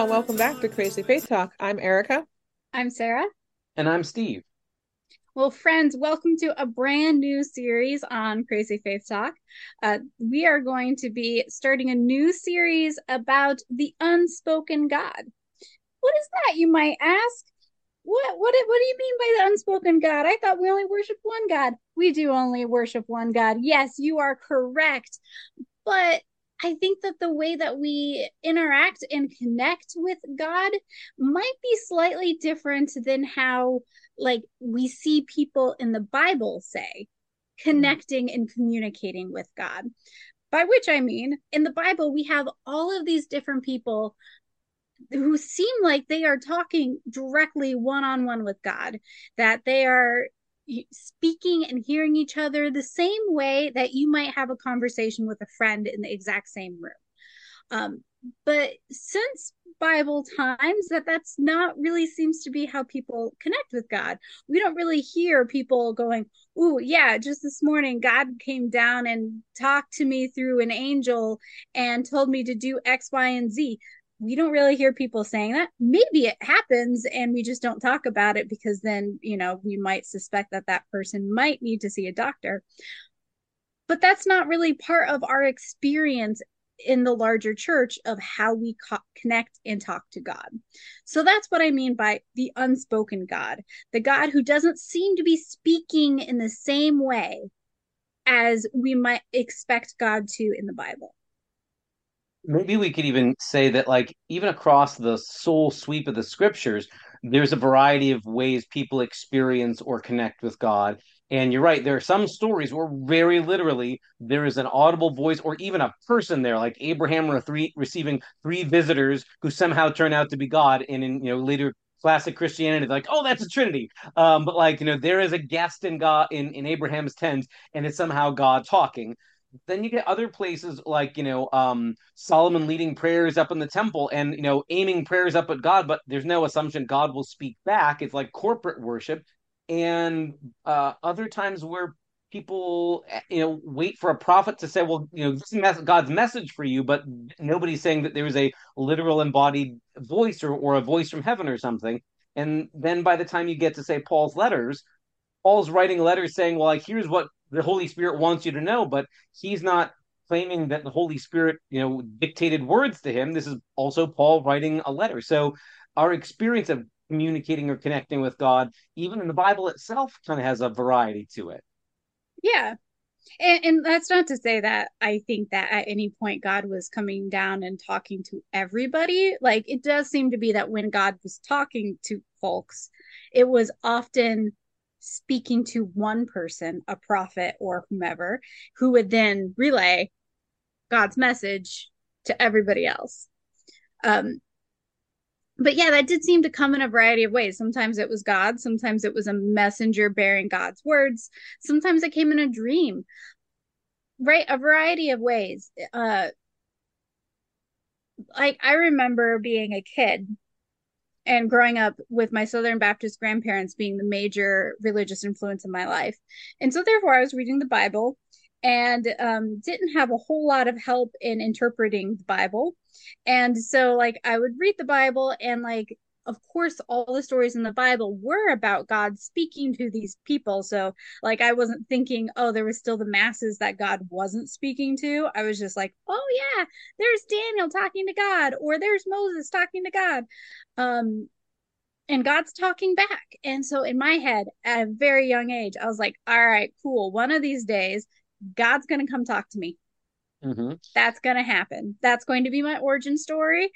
you. Well, welcome back to Crazy Faith Talk. I'm Erica. I'm Sarah. And I'm Steve. Well, friends, welcome to a brand new series on Crazy Faith Talk. Uh, we are going to be starting a new series about the unspoken God. What is that, you might ask? What what what do you mean by the unspoken God? I thought we only worship one God. We do only worship one God. Yes, you are correct. But I think that the way that we interact and connect with God might be slightly different than how like we see people in the Bible say connecting and communicating with God. By which I mean, in the Bible, we have all of these different people who seem like they are talking directly one on one with God, that they are speaking and hearing each other the same way that you might have a conversation with a friend in the exact same room. Um, but since Bible times, that that's not really seems to be how people connect with God. We don't really hear people going, "Ooh, yeah, just this morning God came down and talked to me through an angel and told me to do X, Y, and Z." we don't really hear people saying that. Maybe it happens and we just don't talk about it because then, you know, we might suspect that that person might need to see a doctor. But that's not really part of our experience in the larger church of how we co- connect and talk to God. So that's what I mean by the unspoken God, the God who doesn't seem to be speaking in the same way as we might expect God to in the Bible maybe we could even say that like even across the soul sweep of the scriptures there's a variety of ways people experience or connect with god. And you're right there are some stories where very literally there is an audible voice or even a person there like abraham or three receiving three visitors who somehow turn out to be god. And in you know later classic christianity like oh that's a trinity. Um, but like you know there is a guest in god in, in abraham's tent and it's somehow god talking then you get other places like you know um, solomon leading prayers up in the temple and you know aiming prayers up at god but there's no assumption god will speak back. It's like corporate worship. And uh, other times where people you know wait for a prophet to say well you know this is god's message for you but nobody's saying that there is a literal embodied voice or, or a voice from heaven or something. And then by the time you get to say paul's letters paul's writing letters saying well like here's what the Holy Spirit wants you to know, but he's not claiming that the Holy Spirit, you know, dictated words to him. This is also Paul writing a letter. So our experience of communicating or connecting with God, even in the Bible itself, kind of has a variety to it. Yeah. And, and, that's not to say that I think that at any point God was coming down and talking to everybody. Like it does seem to be that when God was talking to folks, it was often speaking to one person, a prophet or whomever, who would then relay God's message to everybody else. Um, but yeah, that did seem to come in a variety of ways. Sometimes it was God, sometimes it was a messenger bearing God's words, sometimes it came in a dream, right? A variety of ways. Uh, like I remember being a kid and growing up with my Southern Baptist grandparents being the major religious influence in my life. And so, therefore, I was reading the Bible and um, didn't have a whole lot of help in interpreting the Bible. And so, like, I would read the Bible and, like, of course, all the stories in the Bible were about God speaking to these people. So, like, I wasn't thinking, oh, there was still the masses that God wasn't speaking to. I was just like, oh, yeah, there's Daniel talking to God, or there's Moses talking to God. Um, and God's talking back. And so, in my head, at a very young age, I was like, all right, cool. One of these days, God's going to come talk to me. Mm-hmm. That's going to happen. That's going to be my origin story.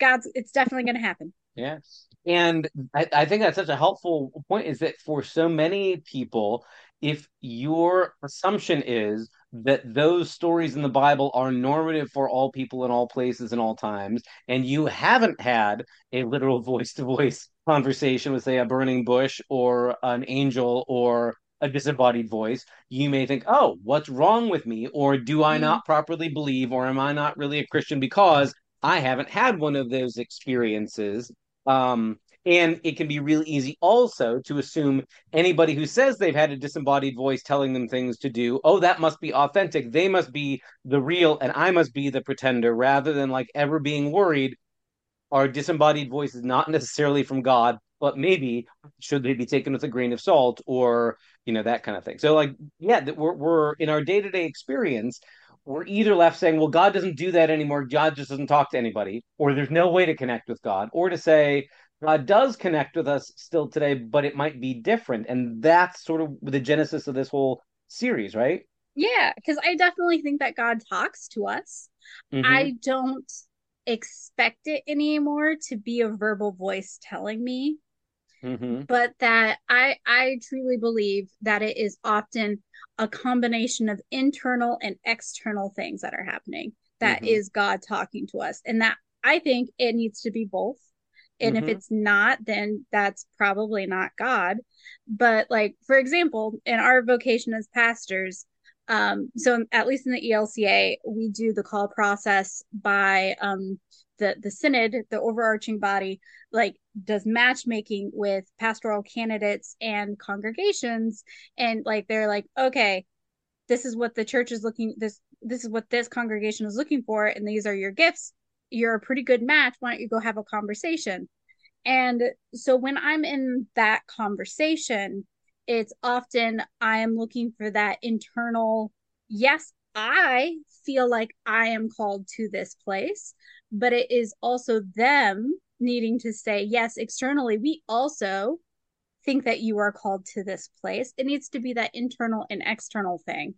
God's, it's definitely going to happen. Yes. And I, I think that's such a helpful point is that for so many people, if your assumption is that those stories in the Bible are normative for all people in all places and all times, and you haven't had a literal voice to voice conversation with, say, a burning bush or an angel or a disembodied voice, you may think, oh, what's wrong with me? Or do I mm-hmm. not properly believe? Or am I not really a Christian because I haven't had one of those experiences? Um, And it can be really easy also to assume anybody who says they've had a disembodied voice telling them things to do, oh, that must be authentic. They must be the real, and I must be the pretender, rather than like ever being worried. Our disembodied voice is not necessarily from God, but maybe should they be taken with a grain of salt or you know that kind of thing. So like, yeah, we're we're in our day to day experience we're either left saying, well, God doesn't do that anymore. God just doesn't talk to anybody, or there's no way to connect with God, or to say, God does connect with us still today, but it might be different. And that's sort of the genesis of this whole series, right? Yeah, because I definitely think that God talks to us. Mm-hmm. I don't expect it anymore to be a verbal voice telling me. Mm-hmm. But that I I truly believe that it is often a combination of internal and external things that are happening. That mm-hmm. is God talking to us. And that I think it needs to be both. And mm-hmm. if it's not, then that's probably not God. But like, for example, in our vocation as pastors, um, so at least in the ELCA, we do the call process by um the the synod, the overarching body, like does matchmaking with pastoral candidates and congregations, and like they're like, okay, this is what the church is looking this this is what this congregation is looking for, and these are your gifts. You're a pretty good match. Why don't you go have a conversation? And so when I'm in that conversation, it's often I am looking for that internal, yes, I feel like I am called to this place, but it is also them needing to say, yes, externally, we also think that you are called to this place. It needs to be that internal and external thing.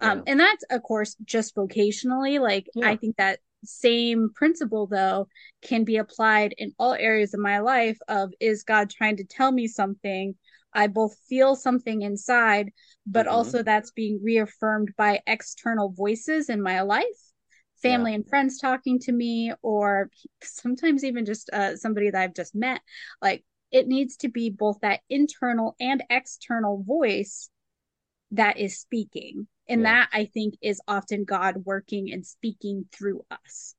Um, yeah. Um, and that's, of course, just vocationally. Like, yeah. I think that same principle, though, can be applied in all areas of my life of is God trying to tell me something? I both feel something inside, but mm-hmm. also that's being reaffirmed by external voices in my life family yeah. and friends talking to me or sometimes even just uh, somebody that i've just met like it needs to be both that internal and external voice that is speaking and yeah. that i think is often god working and speaking through us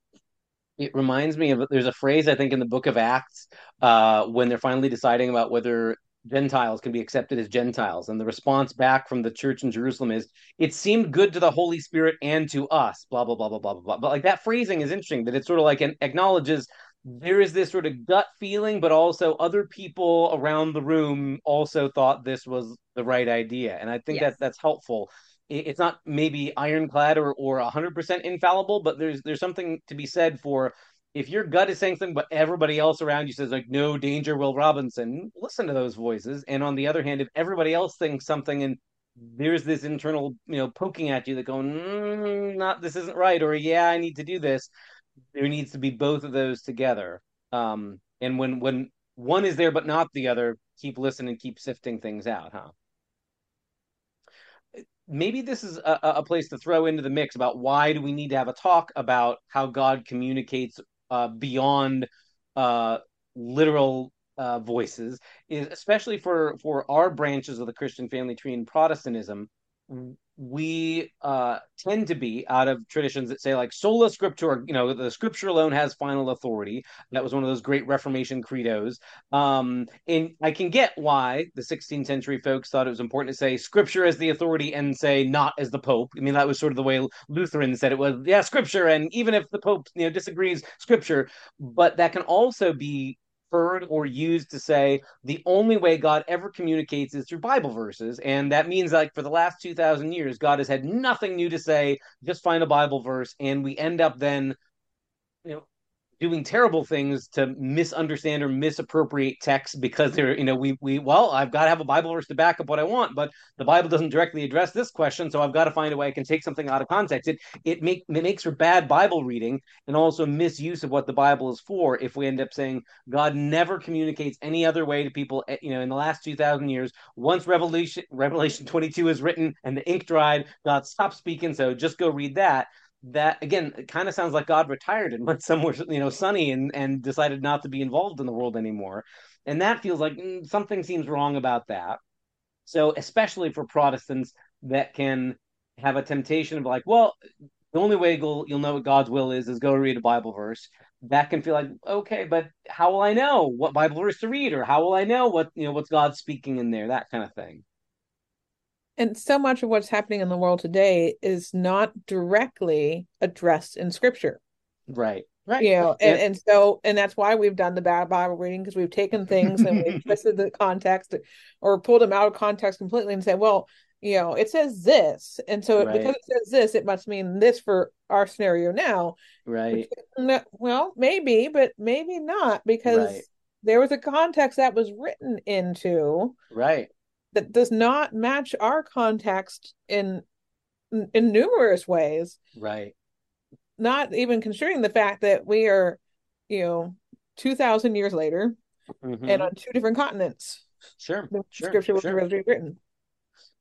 it reminds me of there's a phrase i think in the book of acts uh, when they're finally deciding about whether Gentiles can be accepted as Gentiles. And the response back from the church in Jerusalem is, it seemed good to the Holy Spirit and to us, blah, blah, blah, blah, blah, blah. But like that phrasing is interesting that it sort of like acknowledges there is this sort of gut feeling, but also other people around the room also thought this was the right idea. And I think yes. that that's helpful. It's not maybe ironclad or or 100% infallible, but there's there's something to be said for if your gut is saying something, but everybody else around you says like no danger, Will Robinson, listen to those voices. And on the other hand, if everybody else thinks something and there's this internal, you know, poking at you that going, mm, not this isn't right, or yeah, I need to do this. There needs to be both of those together. Um, and when when one is there but not the other, keep listening, keep sifting things out, huh? maybe this is a, a, place to throw into the mix about why do we need to have a talk about how God communicates uh, beyond uh, literal uh, voices is especially for for our branches of the Christian family tree in Protestantism we uh, tend to be out of traditions that say like sola scriptura you know the scripture alone has final authority. That was one of those great reformation credos. Um, and i can get why the 16th century folks thought it was important to say scripture as the authority and say not as the pope. I mean that was sort of the way lutheran said it was yeah scripture. And even if the pope you know disagrees scripture. But that can also be heard or used to say the only way God ever communicates is through Bible verses. And that means like for the last 2000 years, God has had nothing new to say, just find a Bible verse. And we end up then, doing terrible things to misunderstand or misappropriate text because they're you know we we well I've got to have a Bible verse to back up what I want, but the Bible doesn't directly address this question, so I've got to find a way I can take something out of context. It it make it makes for bad Bible reading and also misuse of what the Bible is for. If we end up saying God never communicates any other way to people, eh, you know, in the last two thousand years, once Revelation Revelation twenty two is written and the ink dried, God stopped speaking. So just go read that that again it kind of sounds like god retired and went somewhere you know sunny and and decided not to be involved in the world anymore. And that feels like mm, something seems wrong about that. So especially for protestants that can have a temptation of like well the only way you'll, you'll know what god's will is is go read a bible verse. That can feel like okay, but how will I know what Bible verse to read, or how will I know what you know what's God speaking in there, that kind of thing. And so much of what's happening in the world today is not directly addressed in scripture. Right. Right. You know, and, and so and that's why we've done the bad Bible reading because we've taken things and we've twisted the context or pulled them out of context completely and said, well, you know, it says this. And so Right. because it says this, it must mean this for our scenario now. Right. No, well, maybe, but maybe not because Right. there was a context that was written into Right. That does not match our context in in numerous ways Right. not even considering the fact that we are you know 2000 years later Mhm. and on two different continents Sure. the Sure. scripture was Sure. originally written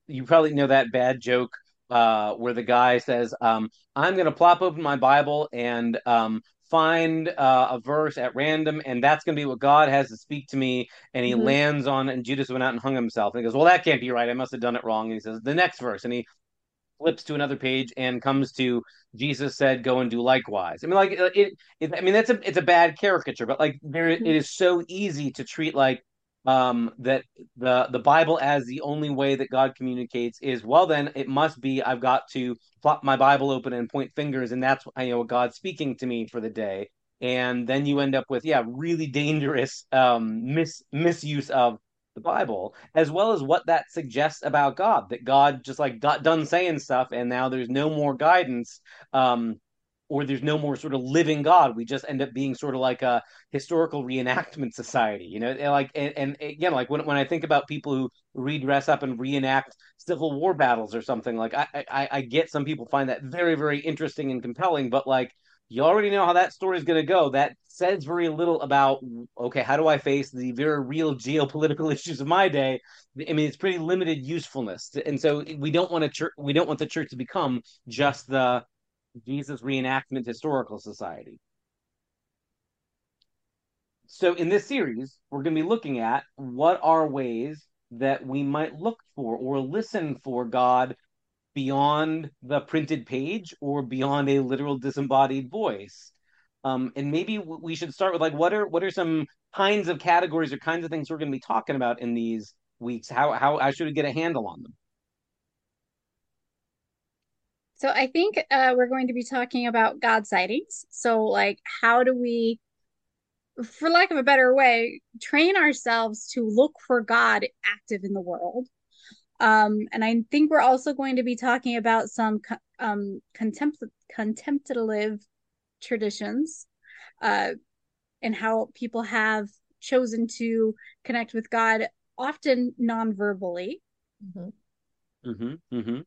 you probably know that bad joke uh, where the guy says, um, "I'm going to plop open my Bible and um, find uh, a verse at random, and that's going to be what God has to speak to me." And he Mhm. lands on, and Judas went out and hung himself. And he goes, "Well, that can't be right. I must have done it wrong." And he says, "The next verse," and he flips to another page and comes to Jesus said, "Go and do likewise." I mean, like it, it I mean, that's a it's a bad caricature, but like there, it is so easy to treat like um that the the bible as the only way that god communicates is well then it must be i've got to plop my bible open and point fingers and that's you know god's speaking to me for the day. And then you end up with yeah really dangerous um mis misuse of the bible as well as what that suggests about god that god just like got done saying stuff and now there's no more guidance um or there's no more sort of living god. We just end up being sort of like a historical reenactment society you know and like and, and again like when, when i think about people who redress up and reenact civil war battles or something like I, I i get some people find that very very interesting and compelling but like you already know how that story is going to go. That says very little about okay how do i face the very real geopolitical issues of my day? I mean it's pretty limited usefulness. And so we don't want to church we don't want the church to become just the jesus reenactment historical society so in this series, we're going to be looking at what are ways that we might look for or listen for God beyond the printed page or beyond a literal disembodied voice. Um, and maybe we should start with like what are what are some kinds of categories or kinds of things we're going to be talking about in these weeks? How how how should we get a handle on them? So I think uh, we're going to be talking about God sightings. So, like, how do we, for lack of a better way, train ourselves to look for God active in the world? Um, and I think we're also going to be talking about some co- um, contempt- contemplative traditions uh, and how people have chosen to connect with God, often non-verbally. Mhm. Mm-hmm. Mm-hmm.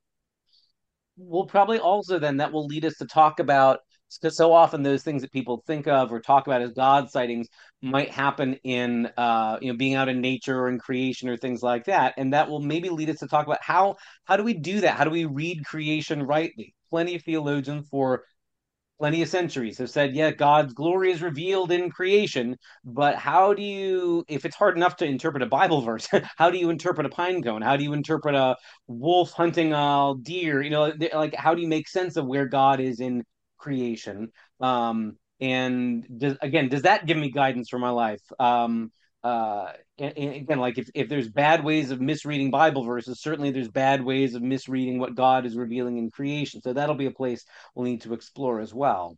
We'll probably also then that will lead us to talk about because so often those things that people think of or talk about as God sightings might happen in uh, you know being out in nature or in creation or things like that, and that will maybe lead us to talk about how how do we do that? How do we read creation rightly? Plenty of theologians for plenty of centuries have said, yeah, God's glory is revealed in creation, but how do you, if it's hard enough to interpret a Bible verse, how do you interpret a pine cone? How do you interpret a wolf hunting a deer? You know, like how do you make sense of where God is in creation? Um, and does, again, does that give me guidance for my life? Um, uh, and, and again, like if, if there's bad ways of misreading Bible verses, certainly there's bad ways of misreading what God is revealing in creation. So that'll be a place we'll need to explore as well.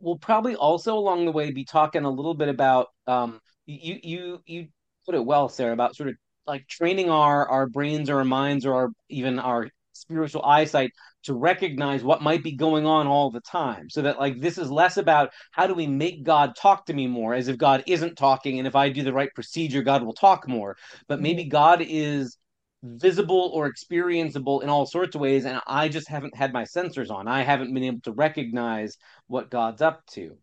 We'll probably also along the way be talking a little bit about um, you you you put it well, Sarah, about sort of like training our our brains or our minds or our even our spiritual eyesight to recognize what might be going on all the time. So that like this is less about how do we make god talk to me more as if god isn't talking and if i do the right procedure god will talk more. But maybe god is visible or experienceable in all sorts of ways and i just haven't had my sensors on. I haven't been able to recognize what god's up to.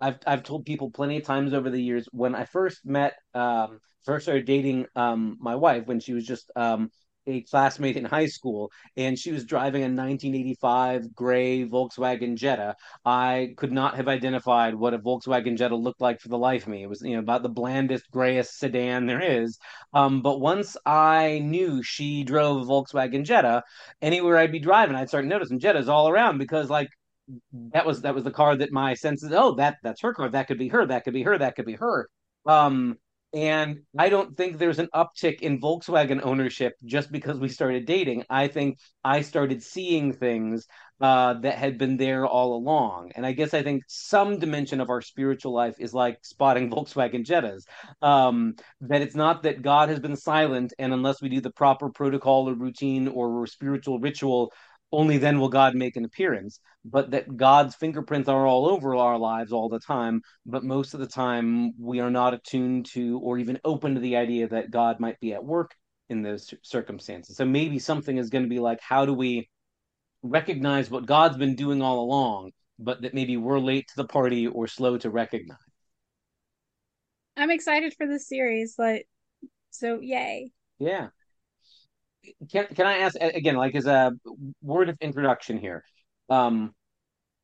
I've I've told people plenty of times over the years when I first met um first started dating um my wife when she was just um a classmate in high school and she was driving a 1985 gray Volkswagen Jetta. I could not have identified what a Volkswagen Jetta looked like for the life of me. It was you know about the blandest grayest sedan there is. Um but once I knew she drove a Volkswagen Jetta, anywhere I'd be driving I'd start noticing Jettas all around because like that was that was the car that my senses oh that that's her car that could be her that could be her that could be her um and I don't think there's an uptick in Volkswagen ownership just because we started dating. I think I started seeing things uh, that had been there all along. And I guess I think some dimension of our spiritual life is like spotting Volkswagen Jettas. Um, that it's not that God has been silent, and unless we do the proper protocol or routine or spiritual ritual, only then will God make an appearance, but that God's fingerprints are all over our lives all the time. But most of the time, we are not attuned to or even open to the idea that God might be at work in those circumstances. So maybe something is going to be like, how do we recognize what God's been doing all along, but that maybe we're late to the party or slow to recognize? I'm excited for this series. Like, so yay. Yeah can can I ask again, like as a word of introduction here? Um,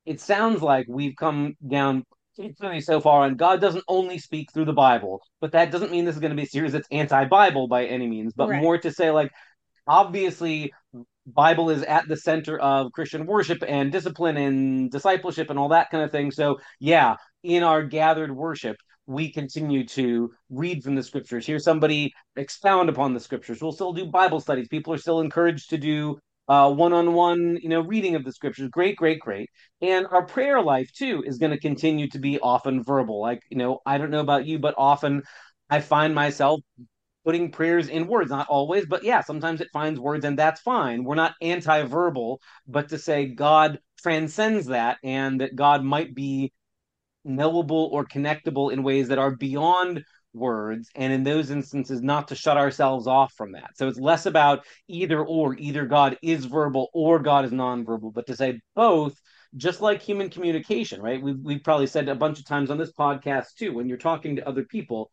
it sounds like we've come down so far, and God doesn't only speak through the Bible, but that doesn't mean this is going to be a series that's anti-Bible by any means, but right. more to say like obviously Bible is at the center of Christian worship and discipline and discipleship and all that kind of thing. So yeah, in our gathered worship, we continue to read from the scriptures, hear somebody expound upon the scriptures. We'll still do Bible studies. People are still encouraged to do uh, one-on-one, you know, reading of the scriptures. Great, great, great. And our prayer life too is going to continue to be often verbal. Like, you know, I don't know about you, but often I find myself putting prayers in words, not always, but yeah, sometimes it finds words and that's fine. We're not anti-verbal, but to say God transcends that and that God might be knowable or connectable in ways that are beyond words and in those instances not to shut ourselves off from that. So it's less about either or either god is verbal or god is nonverbal but to say both just like human communication right? We've, we've probably said a bunch of times on this podcast too when you're talking to other people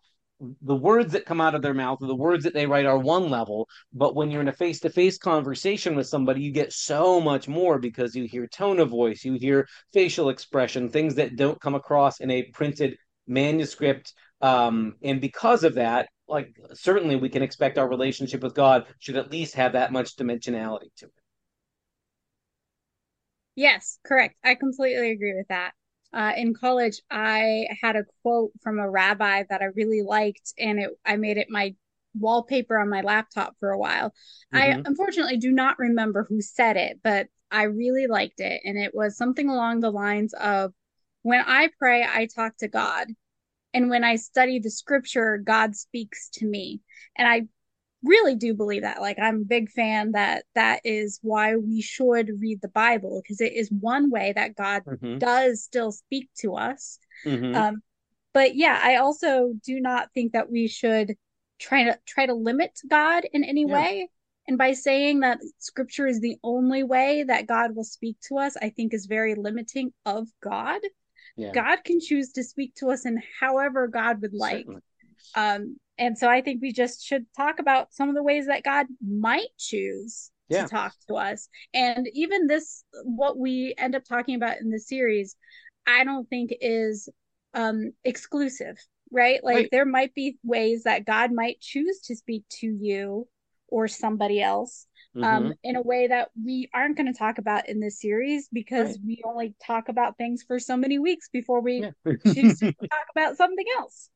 the words that come out of their mouth or the words that they write are one level but when you're in a face-to-face conversation with somebody you get so much more because you hear tone of voice you hear facial expression things that don't come across in a printed manuscript um, and because of that like certainly we can expect our relationship with god should at least have that much dimensionality to it. Yes correct. I completely agree with that uh, in college, I had a quote from a rabbi that I really liked, and it I made it my wallpaper on my laptop for a while. Mm-hmm. I unfortunately do not remember who said it, but I really liked it, and it was something along the lines of, "When I pray, I talk to God." And when I study the scripture, God speaks to me. And I really do believe that like i'm a big fan that that is why we should read the bible because it is one way that god mm-hmm. does still speak to us mm-hmm. um but yeah i also do not think that we should try to try to limit god in any yeah. way and by saying that scripture is the only way that god will speak to us i think is very limiting of god yeah. god can choose to speak to us in however god would like Certainly. Um and so I think we just should talk about some of the ways that God might choose yeah. to talk to us. And even this, what we end up talking about in the series, I don't think is um exclusive, right? Like right. there might be ways that God might choose to speak to you or somebody else um, mm-hmm. in a way that we aren't going to talk about in this series because right. we only talk about things for so many weeks before we yeah. choose to talk about something else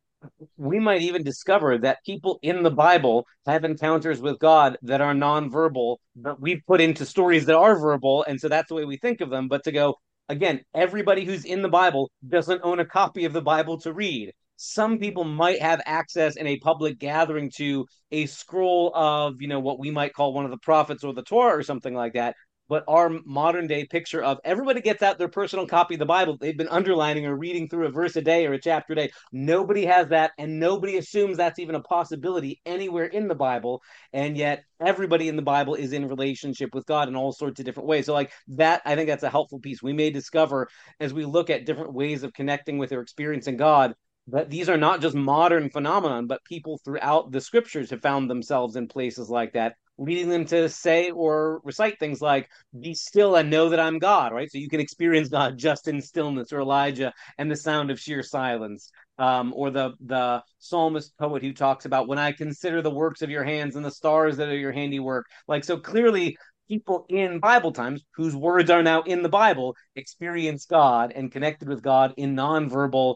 we might even discover that people in the Bible have encounters with God that are nonverbal, but we've put into stories that are verbal. And so that's the way we think of them. But to go, again, everybody who's in the Bible doesn't own a copy of the Bible to read. Some people might have access in a public gathering to a scroll of, you know, what we might call one of the prophets or the Torah or something like that but our modern day picture of everybody gets out their personal copy of the Bible. They've been underlining or reading through a verse a day or a chapter a day. Nobody has that, and nobody assumes that's even a possibility anywhere in the Bible. And yet, everybody in the Bible is in relationship with God in all sorts of different ways. So, like that, I think that's a helpful piece. We may discover as we look at different ways of connecting with or experiencing God that these are not just modern phenomenon, but people throughout the scriptures have found themselves in places like that leading them to say or recite things like be still and know that i'm god right? So you can experience god just in stillness or elijah and the sound of sheer silence. Um, or the the psalmist poet who talks about when i consider the works of your hands and the stars that are your handiwork. Like so clearly people in Bible times whose words are now in the Bible experience God and connected with God in nonverbal,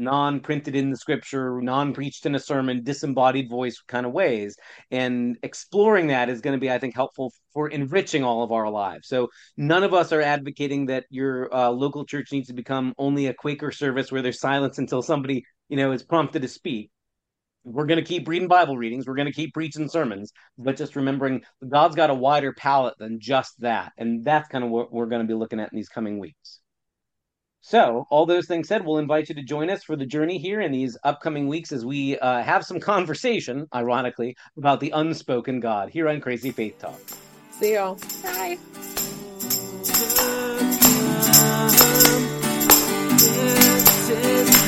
non printed in the scripture, non preached in a sermon, disembodied voice kind of ways. And exploring that is going to be, I think, helpful for enriching all of our lives. So none of us are advocating that your uh, local church needs to become only a Quaker service where there's silence until somebody, you know, is prompted to speak we're going to keep reading Bible readings. We're going to keep preaching sermons, but just remembering God's got a wider palette than just that. And that's kind of what we're going to be looking at in these coming weeks. So, all those things said, we'll invite you to join us for the journey here in these upcoming weeks as we uh, have some conversation, ironically, about the unspoken God here on Crazy Faith Talk. See y'all. Bye. This is